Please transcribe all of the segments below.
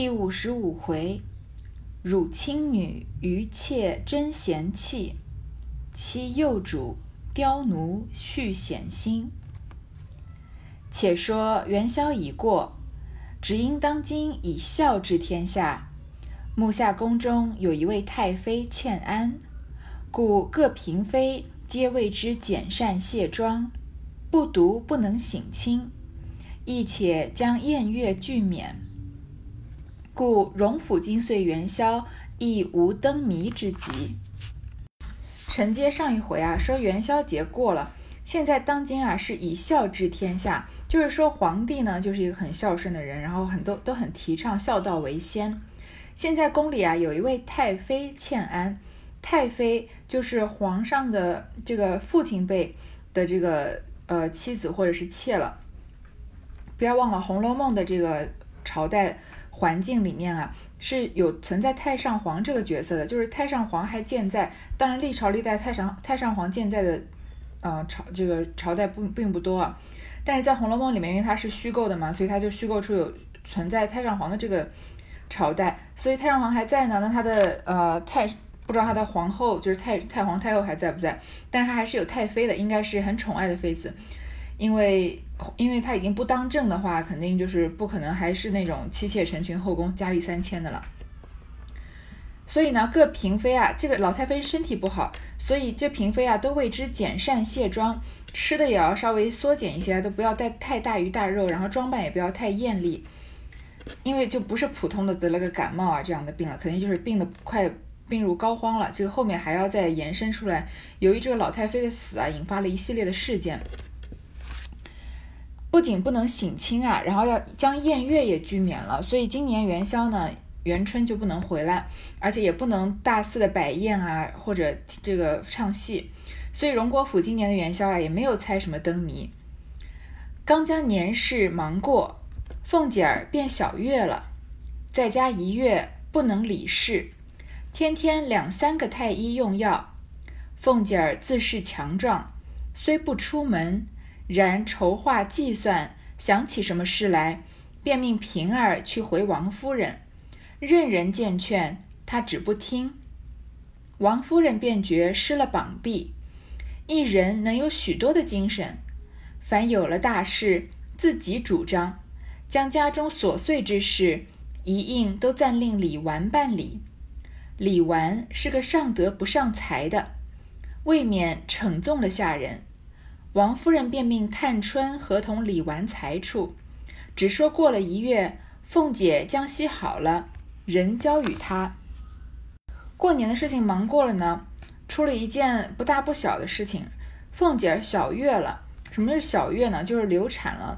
第五十五回，汝亲女于妾真贤弃，妻幼主刁奴续险心。且说元宵已过，只因当今以孝治天下，目下宫中有一位太妃欠安，故各嫔妃皆为之检善卸妆，不独不能省亲，亦且将宴乐俱免。故荣府今岁元宵亦无灯谜之急。承接上一回啊，说元宵节过了，现在当今啊是以孝治天下，就是说皇帝呢就是一个很孝顺的人，然后很多都很提倡孝道为先。现在宫里啊有一位太妃欠安，太妃就是皇上的这个父亲辈的这个呃妻子或者是妾了。不要忘了《红楼梦》的这个朝代。环境里面啊是有存在太上皇这个角色的，就是太上皇还健在。当然历朝历代太上太上皇健在的，呃朝这个朝代不并不多啊。但是在《红楼梦》里面，因为它是虚构的嘛，所以它就虚构出有存在太上皇的这个朝代。所以太上皇还在呢，那他的呃太不知道他的皇后就是太太皇太后还在不在？但是他还是有太妃的，应该是很宠爱的妃子，因为。因为他已经不当政的话，肯定就是不可能还是那种妻妾成群、后宫佳丽三千的了。所以呢，各嫔妃啊，这个老太妃身体不好，所以这嫔妃啊都为之减膳卸妆，吃的也要稍微缩减一些，都不要带太大鱼大肉，然后装扮也不要太艳丽，因为就不是普通的得了个感冒啊这样的病了，肯定就是病的快病入膏肓了。这个后面还要再延伸出来，由于这个老太妃的死啊，引发了一系列的事件。不仅不能省亲啊，然后要将宴乐也拒免了，所以今年元宵呢，元春就不能回来，而且也不能大肆的摆宴啊，或者这个唱戏，所以荣国府今年的元宵啊，也没有猜什么灯谜。刚将年事忙过，凤姐儿变小月了，在家一月不能理事，天天两三个太医用药。凤姐儿自恃强壮，虽不出门。然筹划计算，想起什么事来，便命平儿去回王夫人。任人见劝，他只不听。王夫人便觉失了膀臂。一人能有许多的精神，凡有了大事，自己主张，将家中琐碎之事一应都暂令李纨办理。李纨是个上德不上才的，未免逞纵了下人。王夫人便命探春合同李纨裁处，只说过了一月，凤姐将息好了，人交与她。过年的事情忙过了呢，出了一件不大不小的事情，凤姐小月了。什么是小月呢？就是流产了。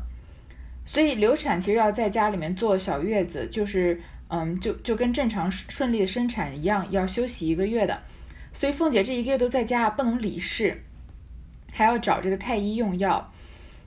所以流产其实要在家里面坐小月子，就是嗯，就就跟正常顺利的生产一样，要休息一个月的。所以凤姐这一个月都在家，不能理事。还要找这个太医用药，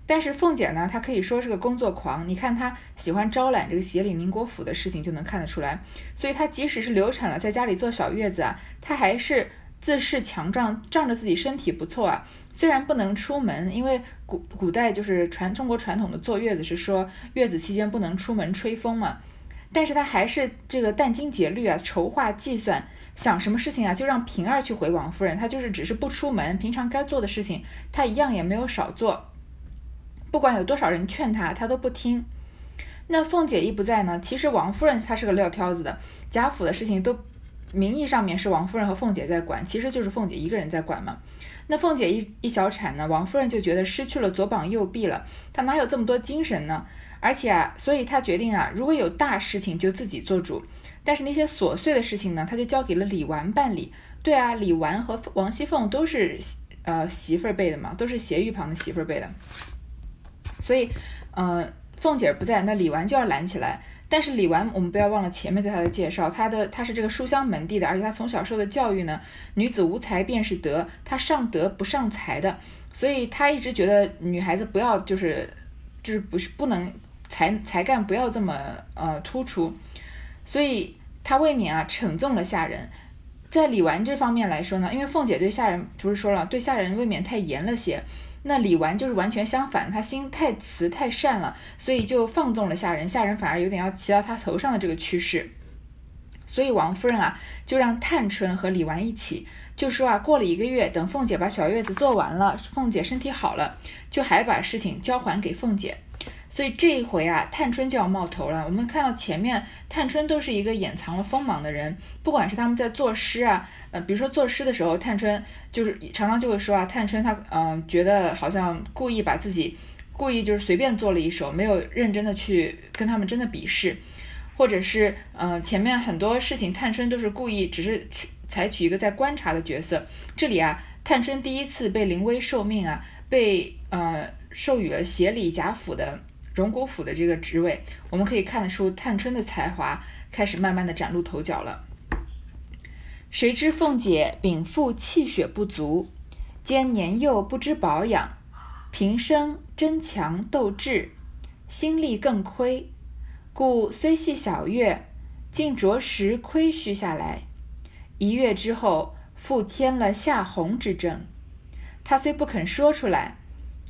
但是凤姐呢，她可以说是个工作狂。你看她喜欢招揽这个协理宁国府的事情，就能看得出来。所以她即使是流产了，在家里坐小月子啊，她还是自恃强壮，仗着自己身体不错啊。虽然不能出门，因为古古代就是传中国传统的坐月子是说月子期间不能出门吹风嘛，但是她还是这个殚精竭虑啊，筹划计算。想什么事情啊，就让平儿去回王夫人。她就是只是不出门，平常该做的事情，她一样也没有少做。不管有多少人劝她，她都不听。那凤姐一不在呢，其实王夫人她是个撂挑子的，贾府的事情都名义上面是王夫人和凤姐在管，其实就是凤姐一个人在管嘛。那凤姐一一小产呢，王夫人就觉得失去了左膀右臂了，她哪有这么多精神呢？而且啊，所以她决定啊，如果有大事情就自己做主。但是那些琐碎的事情呢，他就交给了李纨办理。对啊，李纨和王熙凤都是呃媳妇儿辈的嘛，都是斜玉旁的媳妇儿辈的。所以，呃，凤姐儿不在，那李纨就要揽起来。但是李纨，我们不要忘了前面对她的介绍，她的她是这个书香门第的，而且她从小受的教育呢，女子无才便是德，她上德不上才的。所以她一直觉得女孩子不要就是就是不是不能才才干不要这么呃突出。所以他未免啊惩纵了下人，在李纨这方面来说呢，因为凤姐对下人不是说了，对下人未免太严了些，那李纨就是完全相反，她心太慈太善了，所以就放纵了下人，下人反而有点要骑到她头上的这个趋势。所以王夫人啊，就让探春和李纨一起，就说啊，过了一个月，等凤姐把小月子做完了，凤姐身体好了，就还把事情交还给凤姐。所以这一回啊，探春就要冒头了。我们看到前面，探春都是一个掩藏了锋芒的人，不管是他们在作诗啊，呃，比如说作诗的时候，探春就是常常就会说啊，探春她嗯觉得好像故意把自己故意就是随便做了一首，没有认真的去跟他们真的比试，或者是嗯前面很多事情，探春都是故意只是去采取一个在观察的角色。这里啊，探春第一次被临危受命啊，被呃授予了协理贾府的。荣国府的这个职位，我们可以看得出探春的才华开始慢慢的崭露头角了。谁知凤姐禀赋气血不足，兼年幼不知保养，平生争强斗智，心力更亏，故虽系小月，竟着实亏虚下来。一月之后，复添了夏红之症。她虽不肯说出来，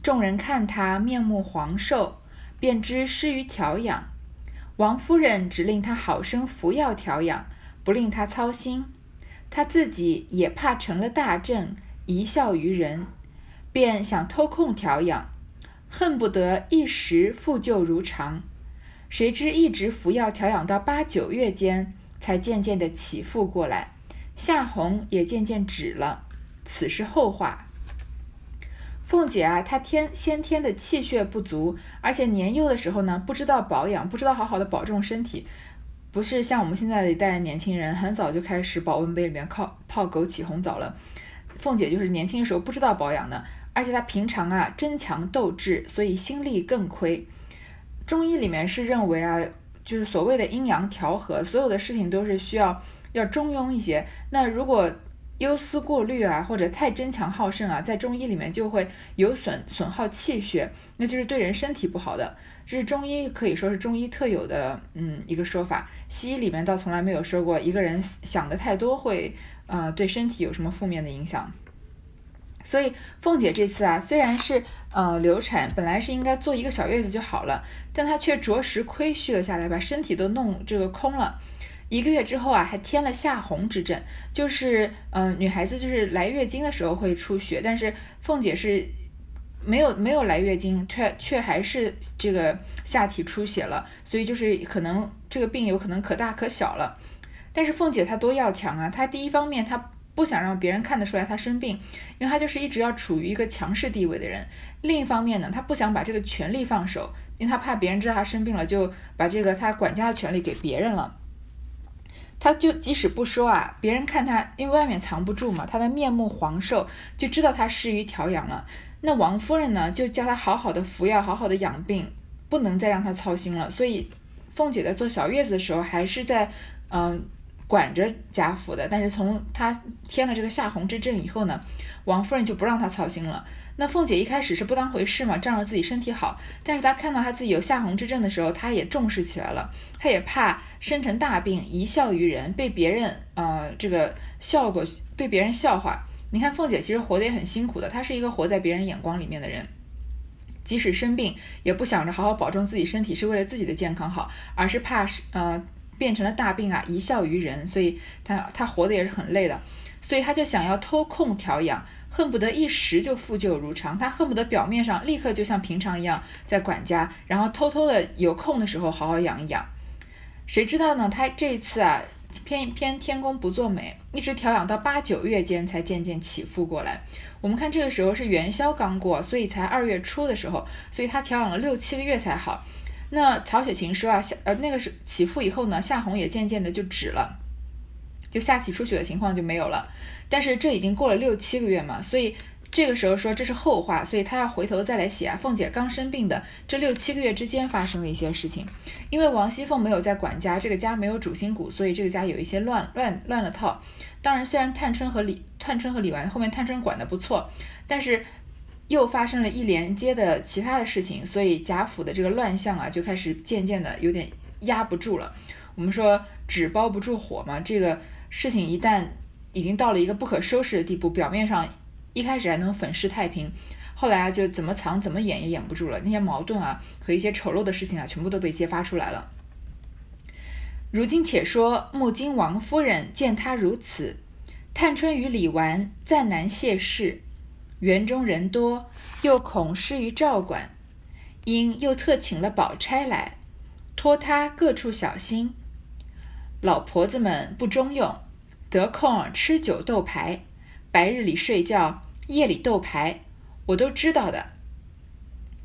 众人看她面目黄瘦。便知失于调养，王夫人只令他好生服药调养，不令他操心。他自己也怕成了大症，贻笑于人，便想偷空调养，恨不得一时复旧如常。谁知一直服药调养到八九月间，才渐渐的起复过来，夏红也渐渐止了。此是后话。凤姐啊，她天先天的气血不足，而且年幼的时候呢，不知道保养，不知道好好的保重身体，不是像我们现在的一代年轻人，很早就开始保温杯里面靠泡枸杞红枣了。凤姐就是年轻的时候不知道保养的，而且她平常啊争强斗智，所以心力更亏。中医里面是认为啊，就是所谓的阴阳调和，所有的事情都是需要要中庸一些。那如果忧思过虑啊，或者太争强好胜啊，在中医里面就会有损损耗气血，那就是对人身体不好的。这是中医可以说是中医特有的，嗯，一个说法。西医里面倒从来没有说过一个人想的太多会，呃，对身体有什么负面的影响。所以凤姐这次啊，虽然是呃流产，本来是应该坐一个小月子就好了，但她却着实亏虚了下来，把身体都弄这个空了。一个月之后啊，还添了夏红之症，就是嗯，女孩子就是来月经的时候会出血，但是凤姐是没有没有来月经，却却还是这个下体出血了，所以就是可能这个病有可能可大可小了。但是凤姐她多要强啊，她第一方面她不想让别人看得出来她生病，因为她就是一直要处于一个强势地位的人；另一方面呢，她不想把这个权力放手，因为她怕别人知道她生病了，就把这个她管家的权利给别人了。他就即使不说啊，别人看他，因为外面藏不住嘛，他的面目黄瘦，就知道他失于调养了。那王夫人呢，就叫他好好的服药，好好的养病，不能再让他操心了。所以，凤姐在做小月子的时候，还是在嗯管着贾府的。但是从她添了这个夏红之症以后呢，王夫人就不让她操心了。那凤姐一开始是不当回事嘛，仗着自己身体好，但是她看到她自己有夏红之症的时候，她也重视起来了，她也怕生成大病，贻笑于人，被别人呃这个笑过，被别人笑话。你看凤姐其实活得也很辛苦的，她是一个活在别人眼光里面的人，即使生病也不想着好好保重自己身体，是为了自己的健康好，而是怕是呃变成了大病啊，贻笑于人，所以她她活得也是很累的，所以她就想要偷空调养。恨不得一时就复旧如常，他恨不得表面上立刻就像平常一样在管家，然后偷偷的有空的时候好好养一养。谁知道呢？他这一次啊，偏偏天公不作美，一直调养到八九月间才渐渐起复过来。我们看这个时候是元宵刚过，所以才二月初的时候，所以他调养了六七个月才好。那曹雪芹说啊，夏呃那个是起复以后呢，夏红也渐渐的就止了。就下体出血的情况就没有了，但是这已经过了六七个月嘛，所以这个时候说这是后话，所以他要回头再来写啊。凤姐刚生病的这六七个月之间发生的一些事情，因为王熙凤没有在管家，这个家没有主心骨，所以这个家有一些乱乱乱了套。当然，虽然探春和李探春和李纨后面探春管的不错，但是又发生了一连接的其他的事情，所以贾府的这个乱象啊就开始渐渐的有点压不住了。我们说纸包不住火嘛，这个。事情一旦已经到了一个不可收拾的地步，表面上一开始还能粉饰太平，后来啊，就怎么藏怎么演也演不住了，那些矛盾啊和一些丑陋的事情啊，全部都被揭发出来了。如今且说木金王夫人见他如此，探春与李纨再难谢事，园中人多，又恐失于照管，因又特请了宝钗来，托他各处小心。老婆子们不中用，得空吃酒斗牌，白日里睡觉，夜里斗牌，我都知道的。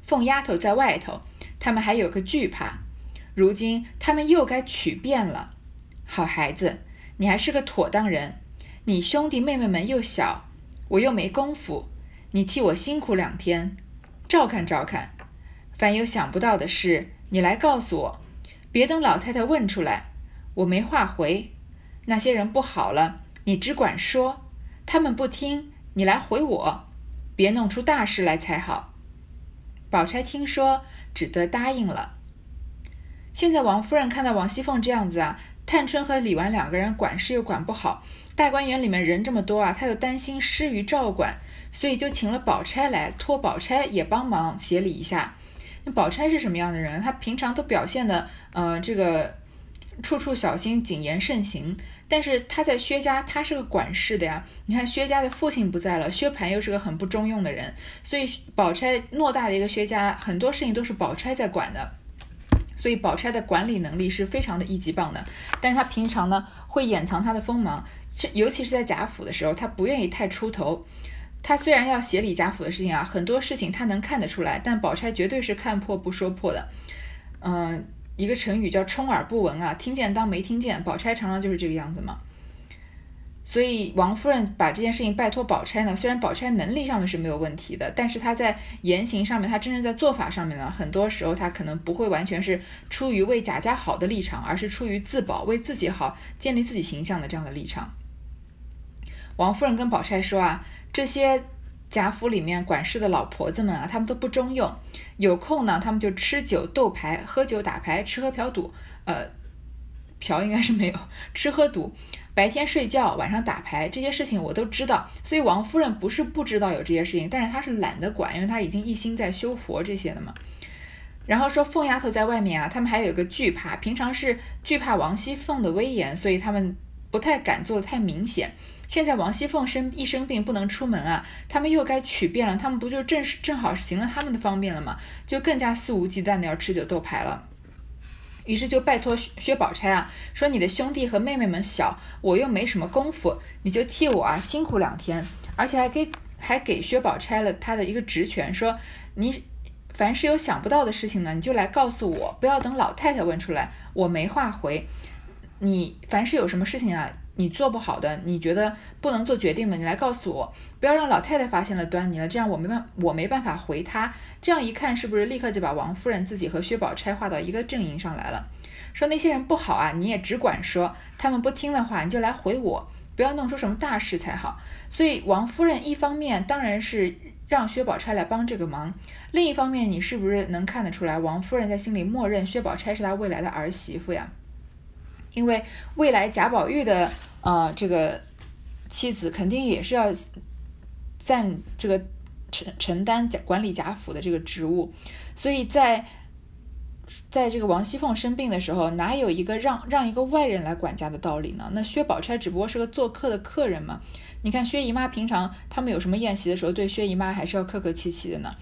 凤丫头在外头，他们还有个惧怕。如今他们又该取变了，好孩子，你还是个妥当人。你兄弟妹妹们又小，我又没功夫，你替我辛苦两天，照看照看。凡有想不到的事，你来告诉我，别等老太太问出来，我没话回。那些人不好了，你只管说，他们不听，你来回我，别弄出大事来才好。宝钗听说，只得答应了。现在王夫人看到王熙凤这样子啊，探春和李纨两个人管事又管不好，大观园里面人这么多啊，她又担心失于照管，所以就请了宝钗来，托宝钗也帮忙协理一下。那宝钗是什么样的人？她平常都表现的呃这个处处小心，谨言慎行。但是他在薛家，他是个管事的呀。你看薛家的父亲不在了，薛蟠又是个很不中用的人，所以宝钗偌大的一个薛家，很多事情都是宝钗在管的。所以宝钗的管理能力是非常的一级棒的，但是她平常呢会掩藏她的锋芒，尤其是在贾府的时候，她不愿意太出头。她虽然要协理贾府的事情啊，很多事情她能看得出来，但宝钗绝对是看破不说破的。嗯，一个成语叫充耳不闻啊，听见当没听见。宝钗常常就是这个样子嘛。所以王夫人把这件事情拜托宝钗呢，虽然宝钗能力上面是没有问题的，但是她在言行上面，她真正在做法上面呢，很多时候她可能不会完全是出于为贾家好的立场，而是出于自保、为自己好、建立自己形象的这样的立场。王夫人跟宝钗说啊，这些贾府里面管事的老婆子们啊，他们都不中用，有空呢，他们就吃酒斗牌、喝酒打牌、吃喝嫖赌，呃，嫖应该是没有，吃喝赌。白天睡觉，晚上打牌，这些事情我都知道。所以王夫人不是不知道有这些事情，但是她是懒得管，因为她已经一心在修佛这些的嘛。然后说凤丫头在外面啊，他们还有一个惧怕，平常是惧怕王熙凤的威严，所以他们不太敢做的太明显。现在王熙凤生一生病不能出门啊，他们又该取便了，他们不就正是正好行了他们的方便了吗？就更加肆无忌惮的要吃酒斗牌了。于是就拜托薛宝钗啊，说你的兄弟和妹妹们小，我又没什么功夫，你就替我啊辛苦两天，而且还给还给薛宝钗了他的一个职权，说你凡是有想不到的事情呢，你就来告诉我，不要等老太太问出来，我没话回。你凡是有什么事情啊，你做不好的，你觉得不能做决定的，你来告诉我，不要让老太太发现了端倪了，这样我没办我没办法回她。这样一看，是不是立刻就把王夫人自己和薛宝钗划到一个阵营上来了？说那些人不好啊，你也只管说，他们不听的话，你就来回我，不要弄出什么大事才好。所以王夫人一方面当然是让薛宝钗来帮这个忙，另一方面你是不是能看得出来，王夫人在心里默认薛宝钗是她未来的儿媳妇呀？因为未来贾宝玉的呃这个妻子肯定也是要占这个。承承担贾管理贾府的这个职务，所以在在这个王熙凤生病的时候，哪有一个让让一个外人来管家的道理呢？那薛宝钗只不过是个做客的客人嘛。你看薛姨妈平常他们有什么宴席的时候，对薛姨妈还是要客客气气的呢。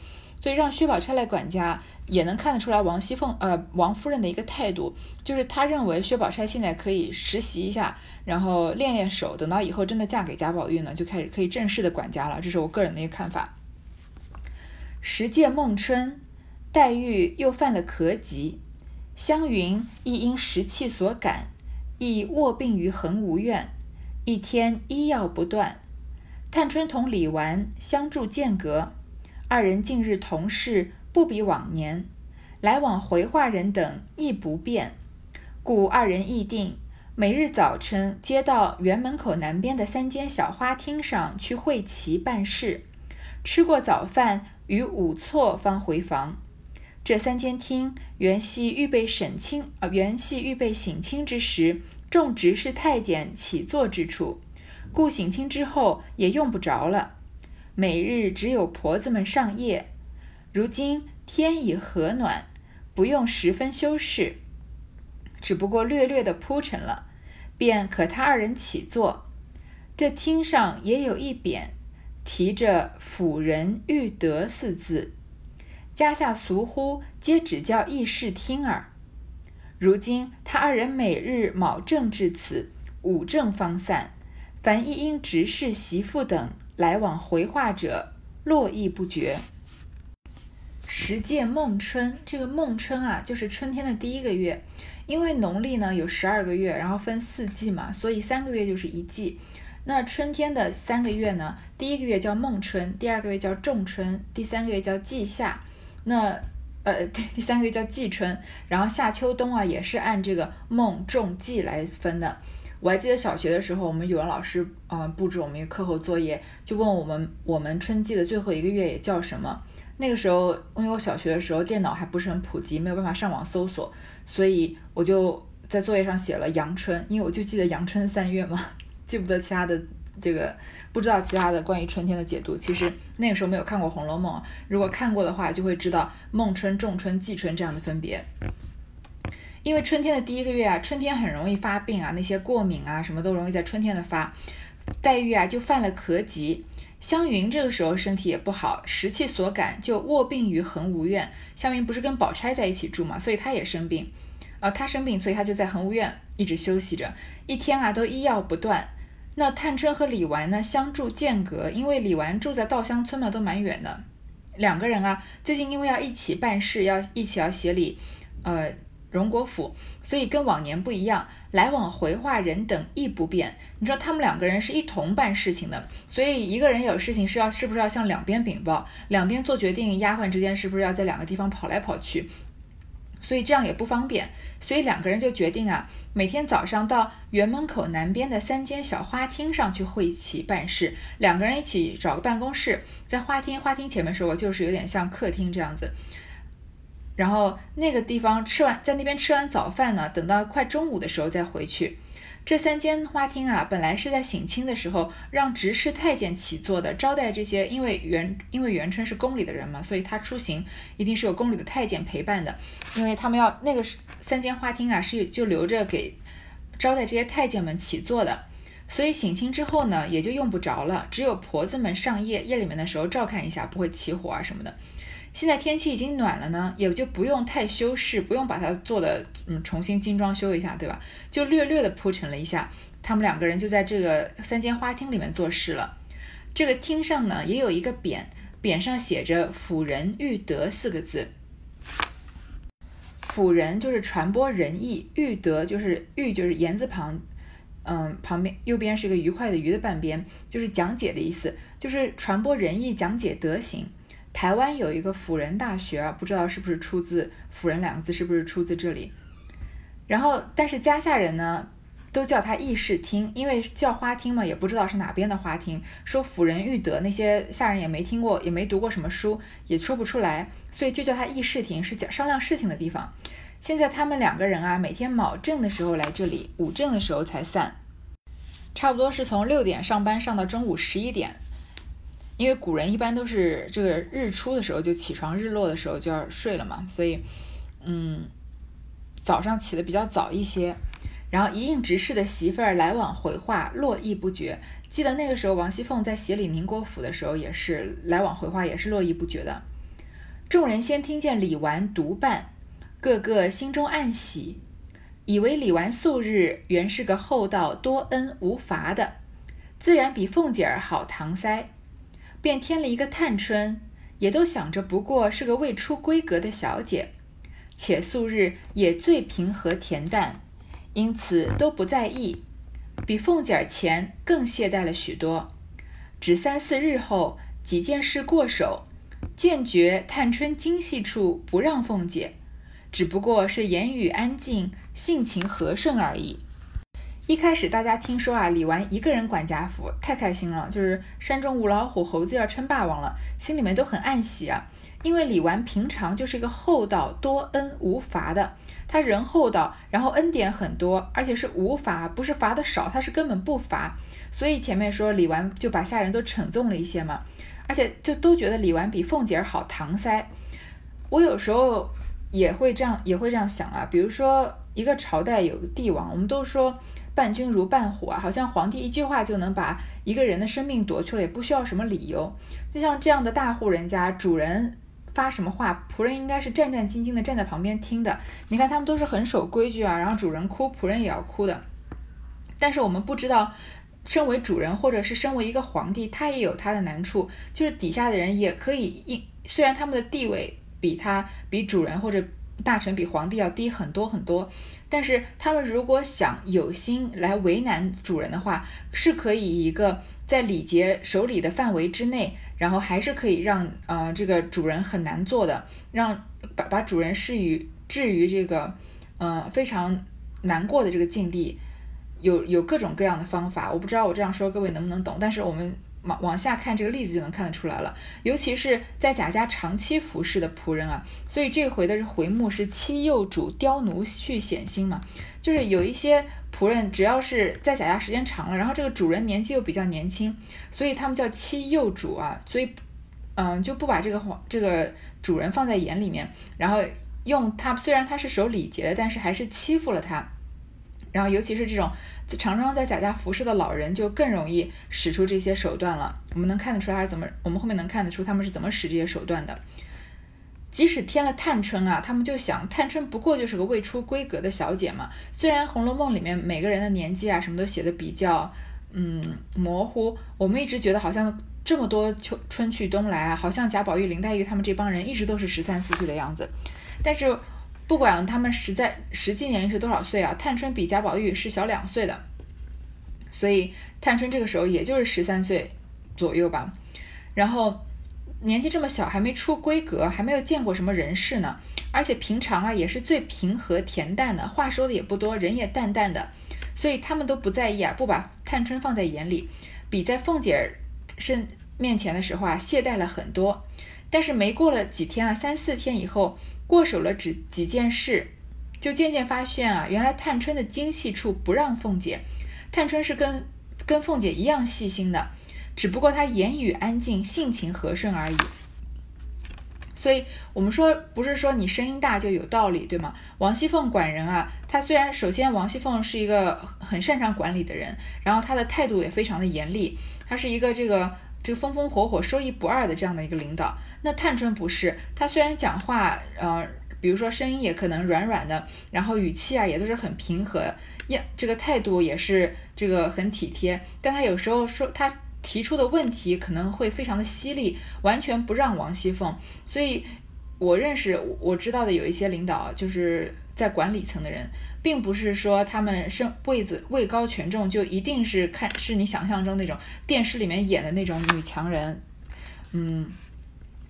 所以让薛宝钗来管家，也能看得出来王熙凤呃王夫人的一个态度，就是她认为薛宝钗现在可以实习一下，然后练练手，等到以后真的嫁给贾宝玉呢，就开始可以正式的管家了。这是我个人的一个看法。十届孟春，黛玉又犯了咳疾，湘云亦因时气所感，亦卧病于恒芜院，一天医药不断。探春同李纨相助间隔，二人近日同事，不比往年，来往回话人等亦不便，故二人议定，每日早晨接到园门口南边的三间小花厅上去会齐办事，吃过早饭。于午错方回房。这三间厅原系预备省亲啊，原系预备省亲之时，众执事太监起坐之处，故省亲之后也用不着了。每日只有婆子们上夜。如今天已和暖，不用十分修饰，只不过略略的铺陈了，便可他二人起坐。这厅上也有一匾，题着“辅仁育德”四字。家下俗呼，皆只叫议事厅耳。如今他二人每日卯正至此，午正方散。凡一应执事、媳妇等来往回话者，络绎不绝。时届孟春，这个孟春啊，就是春天的第一个月。因为农历呢有十二个月，然后分四季嘛，所以三个月就是一季。那春天的三个月呢，第一个月叫孟春，第二个月叫仲春，第三个月叫季夏。那呃，第 第三个月叫季春，然后夏秋冬啊，也是按这个孟仲季来分的。我还记得小学的时候，我们语文老师嗯布置我们一个课后作业，就问我们我们春季的最后一个月也叫什么。那个时候，因为我小学的时候电脑还不是很普及，没有办法上网搜索，所以我就在作业上写了阳春，因为我就记得阳春三月嘛，记不得其他的。这个不知道其他的关于春天的解读，其实那个时候没有看过《红楼梦》，如果看过的话，就会知道孟春、仲春、季春这样的分别。因为春天的第一个月啊，春天很容易发病啊，那些过敏啊什么都容易在春天的发。黛玉啊就犯了咳疾，湘云这个时候身体也不好，时气所感，就卧病于恒芜院。湘云不是跟宝钗在一起住嘛，所以她也生病，呃，她生病，所以她就在恒芜院一直休息着，一天啊都医药不断。那探春和李纨呢相住间隔，因为李纨住在稻香村嘛，都蛮远的。两个人啊，最近因为要一起办事，要一起要协理，呃，荣国府，所以跟往年不一样，来往回话人等亦不变。你说他们两个人是一同办事情的，所以一个人有事情是要是不是要向两边禀报，两边做决定，丫鬟之间是不是要在两个地方跑来跑去？所以这样也不方便，所以两个人就决定啊，每天早上到园门口南边的三间小花厅上去会齐办事。两个人一起找个办公室，在花厅，花厅前面说过，就是有点像客厅这样子。然后那个地方吃完，在那边吃完早饭呢，等到快中午的时候再回去。这三间花厅啊，本来是在省亲的时候让执事太监起坐的，招待这些，因为元因为元春是宫里的人嘛，所以他出行一定是有宫里的太监陪伴的，因为他们要那个三间花厅啊，是就留着给招待这些太监们起坐的，所以省亲之后呢，也就用不着了，只有婆子们上夜夜里面的时候照看一下，不会起火啊什么的。现在天气已经暖了呢，也就不用太修饰，不用把它做的嗯重新精装修一下，对吧？就略略的铺陈了一下，他们两个人就在这个三间花厅里面做事了。这个厅上呢也有一个匾，匾上写着“辅仁育德”四个字。辅仁就是传播仁义，育德就是育就是言字旁，嗯旁边右边是个愉快的愉的半边，就是讲解的意思，就是传播仁义，讲解德行。台湾有一个辅仁大学，不知道是不是出自“辅仁”两个字，是不是出自这里？然后，但是家下人呢，都叫它议事厅，因为叫花厅嘛，也不知道是哪边的花厅。说辅仁育德，那些下人也没听过，也没读过什么书，也说不出来，所以就叫它议事厅，是讲商量事情的地方。现在他们两个人啊，每天卯正的时候来这里，午正的时候才散，差不多是从六点上班上到中午十一点。因为古人一般都是这个日出的时候就起床，日落的时候就要睡了嘛，所以，嗯，早上起的比较早一些。然后一应执事的媳妇儿来往回话，络绎不绝。记得那个时候王熙凤在协理宁国府的时候，也是来往回话，也是络绎不绝的。众人先听见李纨独办，个个心中暗喜，以为李纨素日原是个厚道多恩无罚的，自然比凤姐儿好搪塞。便添了一个探春，也都想着不过是个未出闺阁的小姐，且素日也最平和恬淡，因此都不在意，比凤姐儿前更懈怠了许多。只三四日后，几件事过手，见觉探春精细处不让凤姐，只不过是言语安静，性情和顺而已。一开始大家听说啊，李纨一个人管家府，太开心了，就是山中无老虎，猴子要称霸王了，心里面都很暗喜啊。因为李纨平常就是一个厚道多恩无罚的，他人厚道，然后恩典很多，而且是无罚，不是罚的少，他是根本不罚。所以前面说李纨就把下人都惩纵了一些嘛，而且就都觉得李纨比凤姐儿好搪塞。我有时候也会这样，也会这样想啊。比如说一个朝代有个帝王，我们都说伴君如伴虎啊，好像皇帝一句话就能把一个人的生命夺去了，也不需要什么理由。就像这样的大户人家，主人发什么话，仆人应该是战战兢兢的站在旁边听的。你看他们都是很守规矩啊，然后主人哭，仆人也要哭的。但是我们不知道。身为主人，或者是身为一个皇帝，他也有他的难处，就是底下的人也可以应，虽然他们的地位比他比主人或者大臣比皇帝要低很多很多，但是他们如果想有心来为难主人的话，是可以一个在礼节守礼的范围之内，然后还是可以让呃这个主人很难做的，让把把主人施于置于这个呃非常难过的这个境地。有有各种各样的方法，我不知道我这样说各位能不能懂，但是我们往往下看这个例子就能看得出来了。尤其是在贾家长期服侍的仆人啊，所以这回的回目是妻幼主刁奴续显心嘛，就是有一些仆人只要是在贾家时间长了，然后这个主人年纪又比较年轻，所以他们叫妻幼主啊，所以嗯就不把这个这个主人放在眼里面，然后用他虽然他是守礼节的，但是还是欺负了他。然后，尤其是这种常常在贾家服侍的老人，就更容易使出这些手段了。我们能看得出他是怎么，我们后面能看得出他们是怎么使这些手段的。即使添了探春啊，他们就想，探春不过就是个未出闺阁的小姐嘛。虽然《红楼梦》里面每个人的年纪啊，什么都写的比较嗯模糊，我们一直觉得好像这么多秋春去冬来啊，好像贾宝玉、林黛玉他们这帮人一直都是十三四岁的样子，但是。不管他们实在实际年龄是多少岁啊，探春比贾宝玉是小两岁的，所以探春这个时候也就是十三岁左右吧。然后年纪这么小，还没出闺阁，还没有见过什么人事呢。而且平常啊也是最平和恬淡的，话说的也不多，人也淡淡的，所以他们都不在意啊，不把探春放在眼里，比在凤姐身面前的时候啊懈怠了很多。但是没过了几天啊，三四天以后。过手了几几件事，就渐渐发现啊，原来探春的精细处不让凤姐。探春是跟跟凤姐一样细心的，只不过她言语安静，性情和顺而已。所以，我们说不是说你声音大就有道理，对吗？王熙凤管人啊，她虽然首先王熙凤是一个很擅长管理的人，然后她的态度也非常的严厉，她是一个这个这个风风火火、说一不二的这样的一个领导。那探春不是，她虽然讲话，呃，比如说声音也可能软软的，然后语气啊也都是很平和，呀，这个态度也是这个很体贴，但她有时候说她提出的问题可能会非常的犀利，完全不让王熙凤。所以，我认识我知道的有一些领导，就是在管理层的人，并不是说他们身位子位高权重就一定是看是你想象中那种电视里面演的那种女强人，嗯。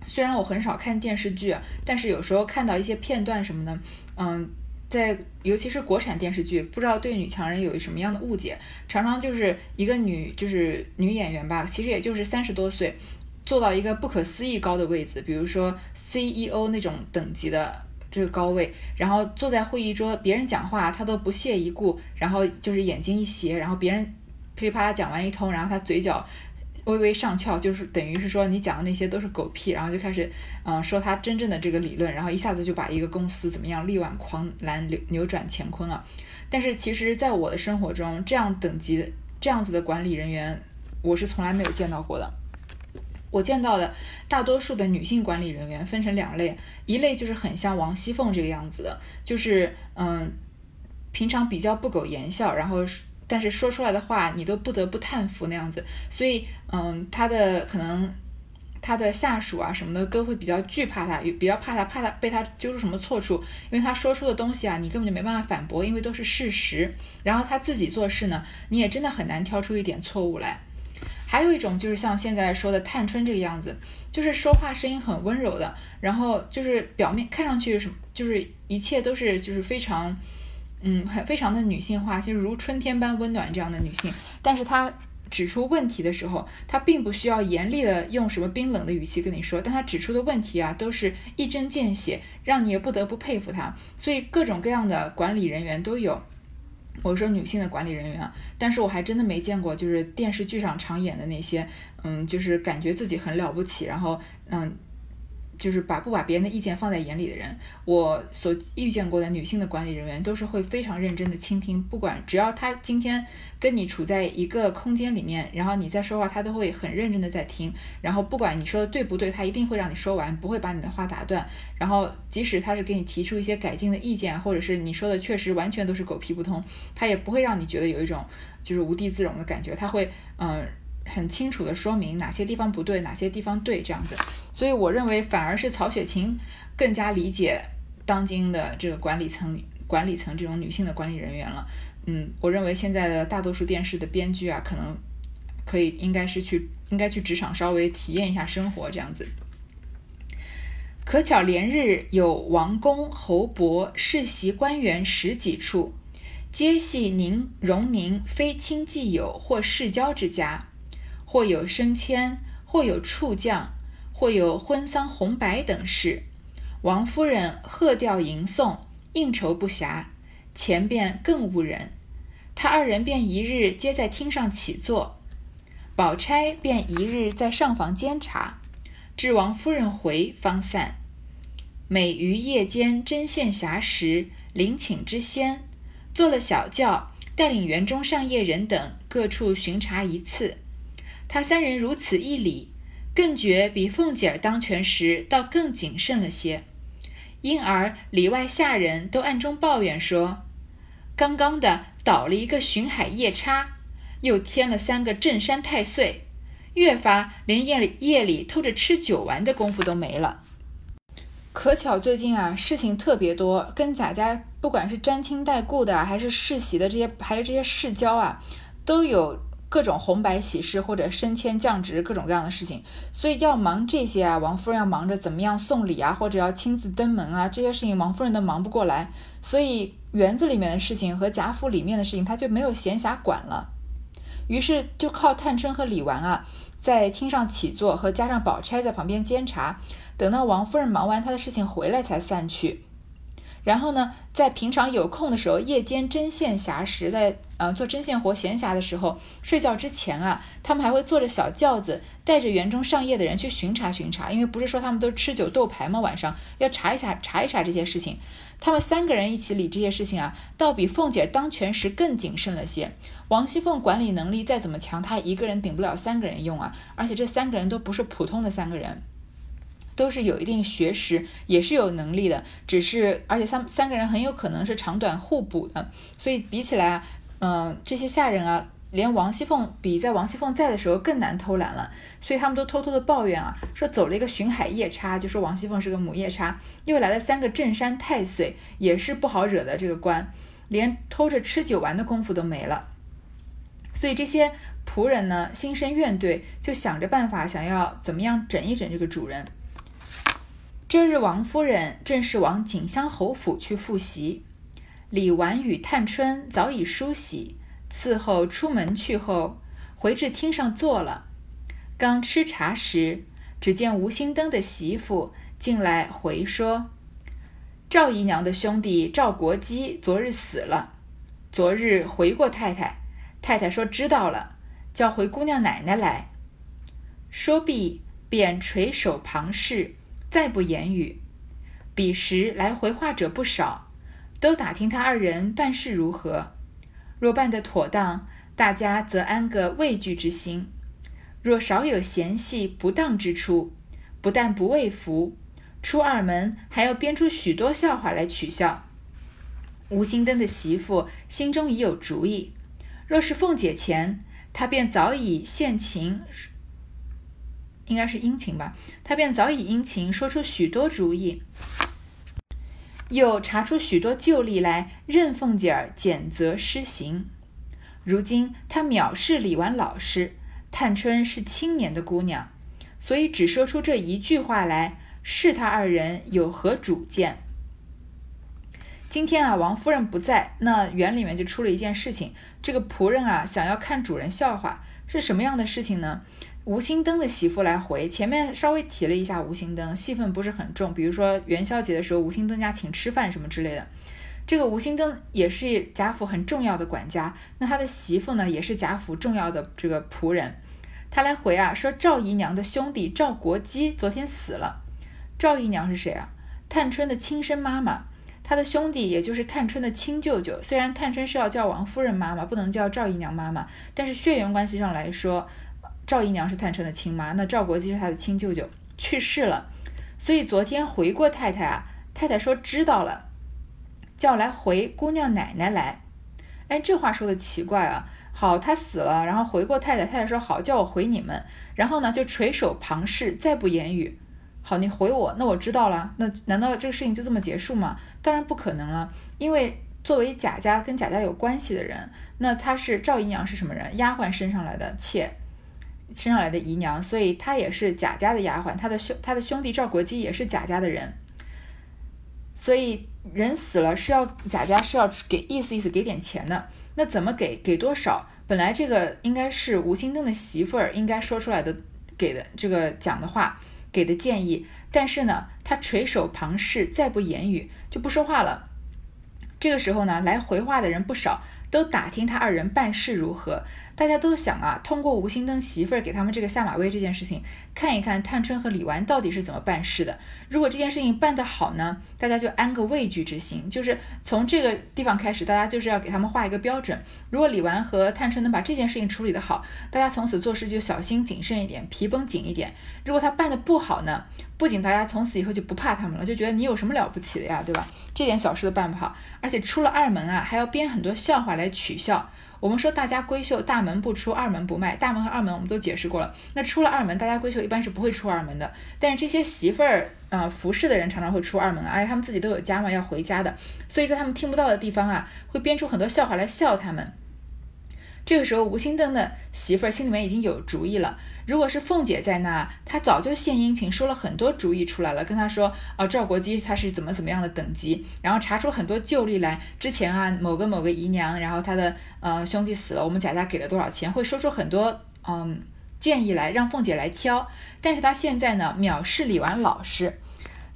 虽然我很少看电视剧，但是有时候看到一些片段什么的，嗯，在尤其是国产电视剧，不知道对女强人有什么样的误解，常常就是一个女就是女演员吧，其实也就是三十多岁，做到一个不可思议高的位置，比如说 CEO 那种等级的这个高位，然后坐在会议桌，别人讲话他都不屑一顾，然后就是眼睛一斜，然后别人噼里啪啦讲完一通，然后他嘴角。微微上翘，就是等于是说你讲的那些都是狗屁，然后就开始，嗯，说他真正的这个理论，然后一下子就把一个公司怎么样力挽狂澜、扭扭转乾坤了。但是其实，在我的生活中，这样等级、这样子的管理人员，我是从来没有见到过的。我见到的大多数的女性管理人员分成两类，一类就是很像王熙凤这个样子的，就是嗯，平常比较不苟言笑，然后。但是说出来的话，你都不得不叹服那样子，所以，嗯，他的可能，他的下属啊什么的都会比较惧怕他，比较怕他，怕他被他揪出什么错处，因为他说出的东西啊，你根本就没办法反驳，因为都是事实。然后他自己做事呢，你也真的很难挑出一点错误来。还有一种就是像现在说的探春这个样子，就是说话声音很温柔的，然后就是表面看上去什么，就是一切都是就是非常。嗯，很非常的女性化，其实如春天般温暖这样的女性，但是她指出问题的时候，她并不需要严厉的用什么冰冷的语气跟你说，但她指出的问题啊，都是一针见血，让你也不得不佩服她。所以各种各样的管理人员都有。我说女性的管理人员啊，但是我还真的没见过，就是电视剧上常演的那些，嗯，就是感觉自己很了不起，然后嗯。就是把不把别人的意见放在眼里的人，我所遇见过的女性的管理人员都是会非常认真的倾听，不管只要她今天跟你处在一个空间里面，然后你在说话，她都会很认真的在听，然后不管你说的对不对，她一定会让你说完，不会把你的话打断，然后即使她是给你提出一些改进的意见，或者是你说的确实完全都是狗屁不通，她也不会让你觉得有一种就是无地自容的感觉，她会嗯。很清楚的说明哪些地方不对，哪些地方对，这样子。所以我认为反而是曹雪芹更加理解当今的这个管理层、管理层这种女性的管理人员了。嗯，我认为现在的大多数电视的编剧啊，可能可以应该是去应该去职场稍微体验一下生活这样子。可巧连日有王公侯伯世袭官员十几处，皆系宁荣宁非亲既友或世交之家。或有升迁，或有处降，或有婚丧红白等事，王夫人贺吊迎送，应酬不暇，前边更无人。他二人便一日皆在厅上起坐，宝钗便一日在上房监察，至王夫人回方散。每于夜间针线暇时，临寝之先，做了小轿，带领园中上夜人等各处巡查一次。他三人如此一礼，更觉比凤姐儿当权时倒更谨慎了些，因而里外下人都暗中抱怨说：“刚刚的倒了一个巡海夜叉，又添了三个镇山太岁，越发连夜里夜里偷着吃酒玩的功夫都没了。”可巧最近啊，事情特别多，跟贾家不管是沾亲带故的，还是世袭的这些，还有这些世交啊，都有。各种红白喜事或者升迁降职各种各样的事情，所以要忙这些啊，王夫人要忙着怎么样送礼啊，或者要亲自登门啊，这些事情王夫人都忙不过来，所以园子里面的事情和贾府里面的事情，她就没有闲暇管了。于是就靠探春和李纨啊，在厅上起坐，和加上宝钗在旁边监察，等到王夫人忙完她的事情回来才散去。然后呢，在平常有空的时候，夜间针线暇时，在啊做针线活闲暇的时候，睡觉之前啊，他们还会坐着小轿子，带着园中上夜的人去巡查巡查。因为不是说他们都吃酒斗牌吗？晚上要查一下查一查这些事情。他们三个人一起理这些事情啊，倒比凤姐当权时更谨慎了些。王熙凤管理能力再怎么强，她一个人顶不了三个人用啊，而且这三个人都不是普通的三个人。都是有一定学识，也是有能力的，只是而且他们三个人很有可能是长短互补的，所以比起来啊，嗯，这些下人啊，连王熙凤比在王熙凤在的时候更难偷懒了，所以他们都偷偷的抱怨啊，说走了一个巡海夜叉，就说王熙凤是个母夜叉，又来了三个镇山太岁，也是不好惹的这个官，连偷着吃酒玩的功夫都没了，所以这些仆人呢心生怨怼，就想着办法想要怎么样整一整这个主人。这日，王夫人正是往锦香侯府去复习。李纨与探春早已梳洗，伺候出门去后，回至厅上坐了。刚吃茶时，只见吴心登的媳妇进来回说：“赵姨娘的兄弟赵国基昨日死了，昨日回过太太，太太说知道了，叫回姑娘奶奶来。”说毕，便垂手旁视。再不言语，彼时来回话者不少，都打听他二人办事如何。若办得妥当，大家则安个畏惧之心；若少有嫌隙不当之处，不但不畏服，出二门还要编出许多笑话来取笑。吴心登的媳妇心中已有主意，若是凤姐前，她便早已献情。应该是殷勤吧，他便早已殷勤，说出许多主意，又查出许多旧例来，任凤姐儿检责施行。如今他藐视李纨老师，探春是青年的姑娘，所以只说出这一句话来，是他二人有何主见？今天啊，王夫人不在，那园里面就出了一件事情，这个仆人啊，想要看主人笑话，是什么样的事情呢？吴心登的媳妇来回，前面稍微提了一下吴心登，戏份不是很重。比如说元宵节的时候，吴心登家请吃饭什么之类的。这个吴兴登也是贾府很重要的管家，那他的媳妇呢，也是贾府重要的这个仆人。他来回啊，说赵姨娘的兄弟赵国基昨天死了。赵姨娘是谁啊？探春的亲生妈妈，他的兄弟也就是探春的亲舅舅。虽然探春是要叫王夫人妈妈，不能叫赵姨娘妈妈，但是血缘关系上来说，赵姨娘是探春的亲妈，那赵国基是她的亲舅舅，去世了。所以昨天回过太太啊，太太说知道了。叫来回姑娘奶奶来，哎，这话说的奇怪啊。好，他死了，然后回过太太，太太说好，叫我回你们。然后呢，就垂手旁视，再不言语。好，你回我，那我知道了。那难道这个事情就这么结束吗？当然不可能了，因为作为贾家跟贾家有关系的人，那他是赵姨娘是什么人？丫鬟身上来的妾，生上来的姨娘，所以她也是贾家的丫鬟。他的兄他的兄弟赵国基也是贾家的人，所以。人死了是要贾家是要给意思意思给点钱的，那怎么给给多少？本来这个应该是吴心登的媳妇儿应该说出来的，给的这个讲的话，给的建议，但是呢，他垂手旁视，再不言语，就不说话了。这个时候呢，来回话的人不少，都打听他二人办事如何。大家都想啊，通过吴心登媳妇儿给他们这个下马威这件事情，看一看探春和李纨到底是怎么办事的。如果这件事情办得好呢，大家就安个畏惧之心，就是从这个地方开始，大家就是要给他们画一个标准。如果李纨和探春能把这件事情处理得好，大家从此做事就小心谨慎一点，皮绷紧一点。如果他办得不好呢，不仅大家从此以后就不怕他们了，就觉得你有什么了不起的呀，对吧？这点小事都办不好，而且出了二门啊，还要编很多笑话来取笑。我们说大家闺秀大门不出，二门不迈。大门和二门我们都解释过了。那出了二门，大家闺秀一般是不会出二门的。但是这些媳妇儿啊，服侍的人常常会出二门，而且他们自己都有家嘛，要回家的。所以在他们听不到的地方啊，会编出很多笑话来笑他们。这个时候，吴心登的媳妇儿心里面已经有主意了。如果是凤姐在那，她早就献殷勤，说了很多主意出来了，跟她说，啊，赵国基他是怎么怎么样的等级，然后查出很多旧例来，之前啊，某个某个姨娘，然后她的呃兄弟死了，我们贾家给了多少钱，会说出很多嗯建议来，让凤姐来挑。但是她现在呢，藐视李纨老实，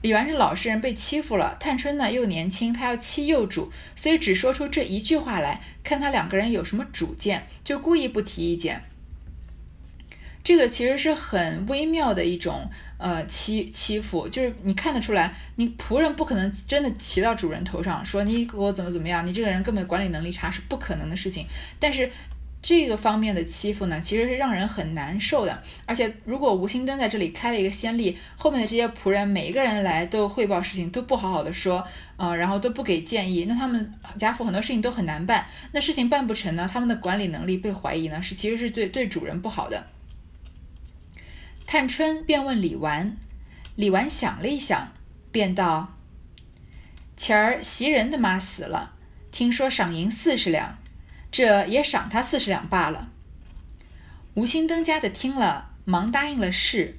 李纨是老实人，被欺负了。探春呢又年轻，她要欺幼主，所以只说出这一句话来，看他两个人有什么主见，就故意不提意见。这个其实是很微妙的一种呃欺欺负，就是你看得出来，你仆人不可能真的骑到主人头上说你给我怎么怎么样，你这个人根本管理能力差是不可能的事情。但是这个方面的欺负呢，其实是让人很难受的。而且如果吴心登在这里开了一个先例，后面的这些仆人每一个人来都汇报事情都不好好的说，呃，然后都不给建议，那他们贾府很多事情都很难办。那事情办不成呢，他们的管理能力被怀疑呢，是其实是对对主人不好的。探春便问李纨，李纨想了一想，便道：“前儿袭人的妈死了，听说赏银四十两，这也赏他四十两罢了。”吴心登家的听了，忙答应了事，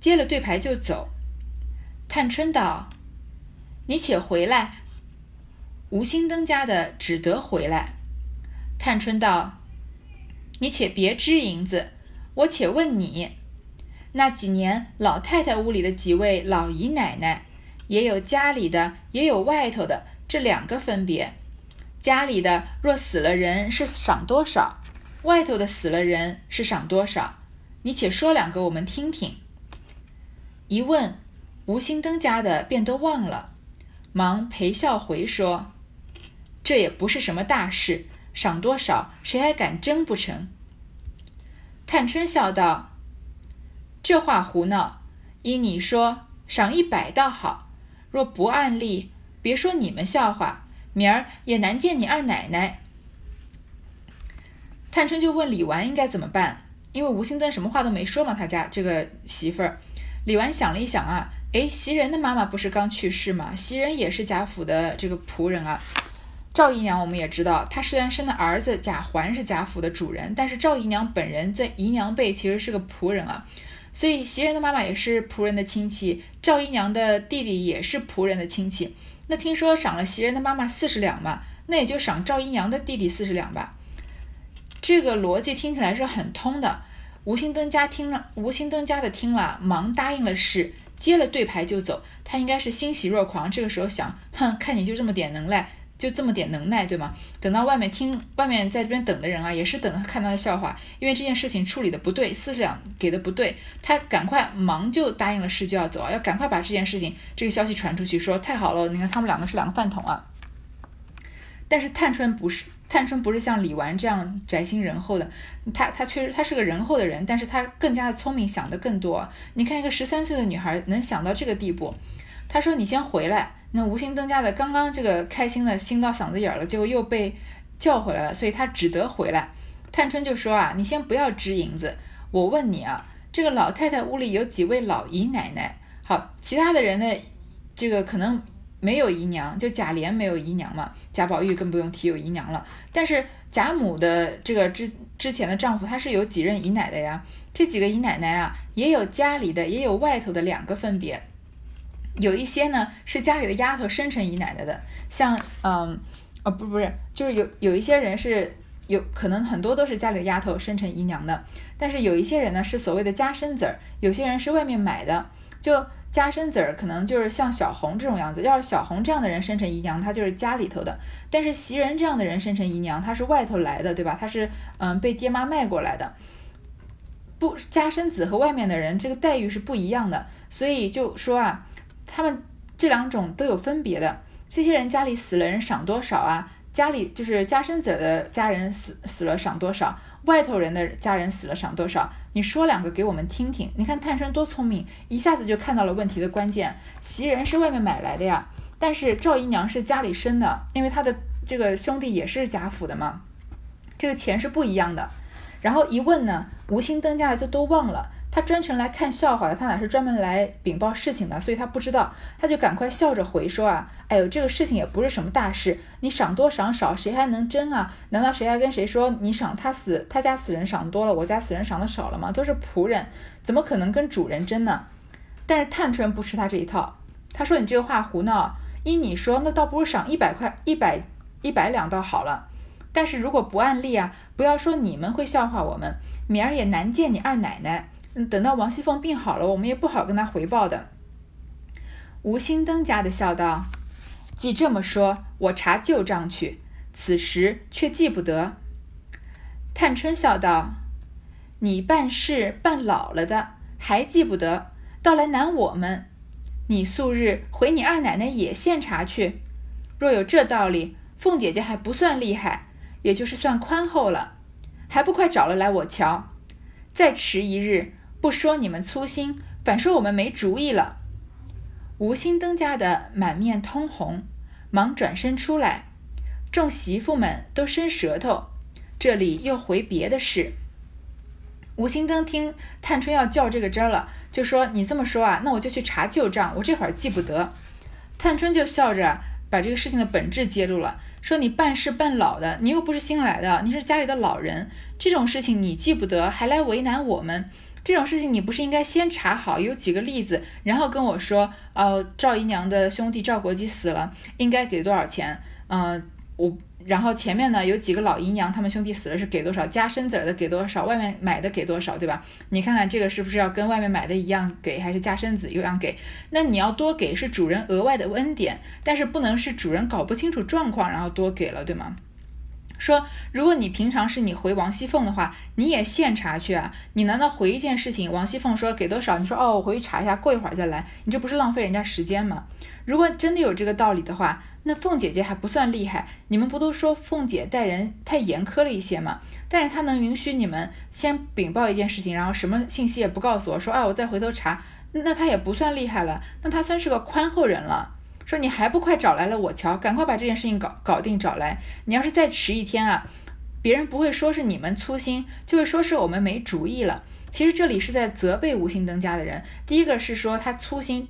接了对牌就走。探春道：“你且回来。”吴心登家的只得回来。探春道：“你且别支银子，我且问你。”那几年，老太太屋里的几位老姨奶奶，也有家里的，也有外头的，这两个分别。家里的若死了人，是赏多少；外头的死了人，是赏多少。你且说两个，我们听听。一问，吴心登家的便都忘了，忙陪笑回说：“这也不是什么大事，赏多少，谁还敢争不成？”探春笑道。这话胡闹！依你说，赏一百倒好。若不按例，别说你们笑话，明儿也难见你二奶奶。探春就问李纨应该怎么办，因为吴心登什么话都没说嘛，他家这个媳妇儿。李纨想了一想啊，诶，袭人的妈妈不是刚去世吗？袭人也是贾府的这个仆人啊。赵姨娘我们也知道，她虽然生的儿子贾环是贾府的主人，但是赵姨娘本人在姨娘辈其实是个仆人啊。所以袭人的妈妈也是仆人的亲戚，赵姨娘的弟弟也是仆人的亲戚。那听说赏了袭人的妈妈四十两嘛，那也就赏赵姨娘的弟弟四十两吧。这个逻辑听起来是很通的。吴心登家听了，吴心登家的听了，忙答应了事，接了对牌就走。他应该是欣喜若狂。这个时候想，哼，看你就这么点能耐，就这么点能耐，对吗？等到外面听外面在这边等的人啊，也是等看他的笑话，因为这件事情处理的不对，四十两给的不对，他赶快忙就答应了事就要走啊，要赶快把这件事情这个消息传出去，说太好了，你看他们两个是两个饭桶啊。但是探春不是，探春不是像李纨这样宅心仁厚的，她她确实她是个仁厚的人，但是她更加的聪明，想的更多。你看一个十三岁的女孩能想到这个地步，她说你先回来。那吴心登家的刚刚这个开心的心到嗓子眼了，结果又被叫回来了，所以他只得回来。探春就说啊，你先不要支银子，我问你啊，这个老太太屋里有几位老姨奶奶？好，其他的人呢，这个可能。没有姨娘，就贾琏没有姨娘嘛，贾宝玉更不用提有姨娘了。但是贾母的这个之之前的丈夫，他是有几任姨奶的呀？这几个姨奶奶啊，也有家里的，也有外头的两个分别。有一些呢是家里的丫头生成姨奶奶的，像嗯，哦不不是，就是有有一些人是有可能很多都是家里的丫头生成姨娘的，但是有一些人呢是所谓的家生子儿，有些人是外面买的，就。家生子儿可能就是像小红这种样子，要是小红这样的人生成姨娘，她就是家里头的；但是袭人这样的人生成姨娘，她是外头来的，对吧？她是嗯被爹妈卖过来的。不，家生子和外面的人这个待遇是不一样的，所以就说啊，他们这两种都有分别的。这些人家里死了人赏多少啊？家里就是家生子的家人死死了赏多少？外头人的家人死了赏多少？你说两个给我们听听。你看探春多聪明，一下子就看到了问题的关键。袭人是外面买来的呀，但是赵姨娘是家里生的，因为她的这个兄弟也是贾府的嘛，这个钱是不一样的。然后一问呢，无心登家的就都忘了。他专程来看笑话的，他哪是专门来禀报事情的？所以他不知道，他就赶快笑着回说啊，哎呦，这个事情也不是什么大事，你赏多赏少，谁还能争啊？难道谁还跟谁说你赏他死，他家死人赏多了，我家死人赏的少了吗？都是仆人，怎么可能跟主人争呢？但是探春不吃他这一套，他说你这个话胡闹，依你说，那倒不如赏一百块，一百一百两倒好了。但是如果不按例啊，不要说你们会笑话我们，明儿也难见你二奶奶。嗯，等到王熙凤病好了，我们也不好跟她回报的。吴心登家的笑道：“既这么说，我查旧账去。此时却记不得。”探春笑道：“你办事办老了的，还记不得，倒来难我们。你素日回你二奶奶也现查去。若有这道理，凤姐姐还不算厉害，也就是算宽厚了，还不快找了来我瞧？再迟一日。”不说你们粗心，反说我们没主意了。吴心登家的满面通红，忙转身出来，众媳妇们都伸舌头。这里又回别的事。吴心登听探春要较这个真儿了，就说：“你这么说啊，那我就去查旧账，我这会儿记不得。”探春就笑着把这个事情的本质揭露了，说：“你办事办老的，你又不是新来的，你是家里的老人，这种事情你记不得，还来为难我们。”这种事情你不是应该先查好有几个例子，然后跟我说，呃，赵姨娘的兄弟赵国基死了，应该给多少钱？嗯，我然后前面呢有几个老姨娘，他们兄弟死了是给多少？家生子的给多少？外面买的给多少？对吧？你看看这个是不是要跟外面买的一样给，还是家生子一样给？那你要多给是主人额外的恩典，但是不能是主人搞不清楚状况然后多给了，对吗？说，如果你平常是你回王熙凤的话，你也现查去啊？你难道回一件事情，王熙凤说给多少，你说哦，我回去查一下，过一会儿再来，你这不是浪费人家时间吗？如果真的有这个道理的话，那凤姐姐还不算厉害，你们不都说凤姐待人太严苛了一些吗？但是她能允许你们先禀报一件事情，然后什么信息也不告诉我，说啊，我再回头查，那她也不算厉害了，那她算是个宽厚人了。说你还不快找来了我瞧，赶快把这件事情搞搞定，找来。你要是再迟一天啊，别人不会说是你们粗心，就会说是我们没主意了。其实这里是在责备无心登家的人。第一个是说他粗心，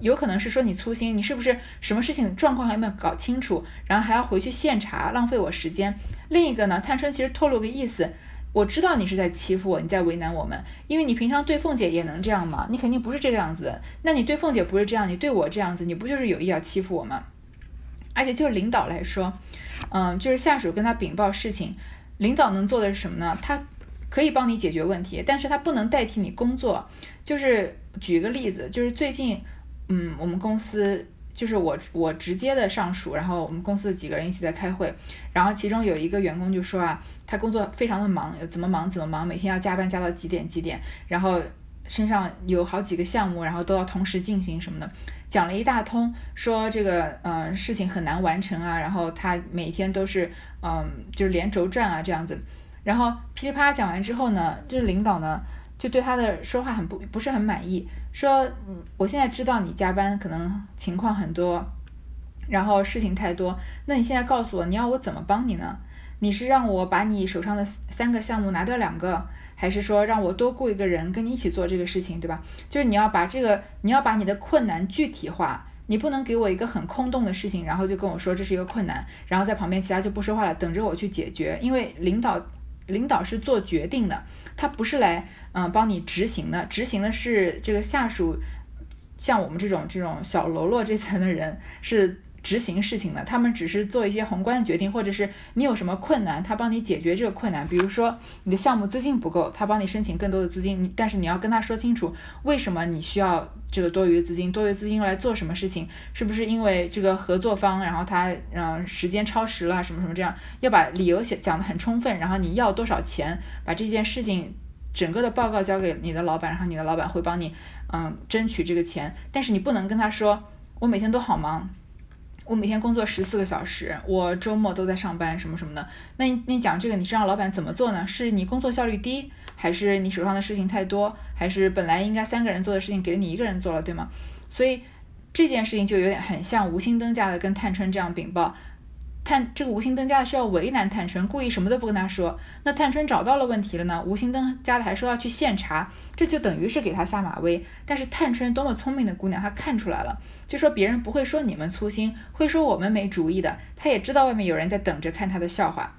有可能是说你粗心，你是不是什么事情状况还没有搞清楚，然后还要回去现查，浪费我时间。另一个呢，探春其实透露个意思。我知道你是在欺负我，你在为难我们，因为你平常对凤姐也能这样吗？你肯定不是这个样子。那你对凤姐不是这样，你对我这样子，你不就是有意要欺负我吗？而且就是领导来说，嗯，就是下属跟他禀报事情，领导能做的是什么呢？他可以帮你解决问题，但是他不能代替你工作。就是举个例子，就是最近，嗯，我们公司就是我我直接的上属，然后我们公司的几个人一起在开会，然后其中有一个员工就说啊，他工作非常的忙，怎么忙怎么忙，每天要加班加到几点几点，然后身上有好几个项目，然后都要同时进行什么的，讲了一大通，说这个嗯事情很难完成啊，然后他每天都是嗯就是连轴转啊这样子，然后噼里啪啦讲完之后呢，这领导呢就对他的说话很不不是很满意。说，嗯，我现在知道你加班可能情况很多，然后事情太多，那你现在告诉我，你要我怎么帮你呢？你是让我把你手上的三个项目拿掉两个，还是说让我多雇一个人跟你一起做这个事情，对吧？就是你要把这个，你要把你的困难具体化，你不能给我一个很空洞的事情，然后就跟我说这是一个困难，然后在旁边其他就不说话了，等着我去解决，因为领导。领导是做决定的，他不是来嗯帮你执行的，执行的是这个下属，像我们这种这种小喽啰这层的人是执行事情的，他们只是做一些宏观的决定，或者是你有什么困难，他帮你解决这个困难。比如说你的项目资金不够，他帮你申请更多的资金，你但是你要跟他说清楚为什么你需要。这个多余的资金，多余资金用来做什么事情？是不是因为这个合作方，然后他嗯时间超时了，什么什么这样，要把理由写讲得很充分，然后你要多少钱，把这件事情整个的报告交给你的老板，然后你的老板会帮你嗯争取这个钱，但是你不能跟他说，我每天都好忙。我每天工作十四个小时，我周末都在上班，什么什么的。那你那讲这个，你是让老板怎么做呢？是你工作效率低，还是你手上的事情太多，还是本来应该三个人做的事情给了你一个人做了，对吗？所以这件事情就有点很像吴心登家的跟探春这样禀报。探这个吴心登家的是要为难探春，故意什么都不跟他说。那探春找到了问题了呢？吴心登家的还说要去现查，这就等于是给他下马威。但是探春多么聪明的姑娘，她看出来了，就说别人不会说你们粗心，会说我们没主意的。她也知道外面有人在等着看她的笑话。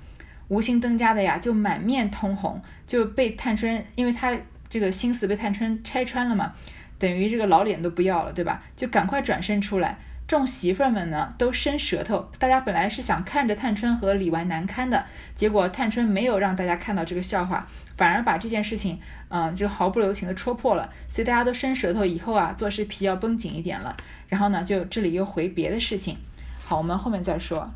无心登家的呀，就满面通红，就被探春，因为他这个心思被探春拆穿了嘛，等于这个老脸都不要了，对吧？就赶快转身出来。众媳妇儿们呢都伸舌头，大家本来是想看着探春和李纨难堪的，结果探春没有让大家看到这个笑话，反而把这件事情，嗯，就毫不留情的戳破了。所以大家都伸舌头，以后啊做事皮要绷紧一点了。然后呢，就这里又回别的事情。好，我们后面再说。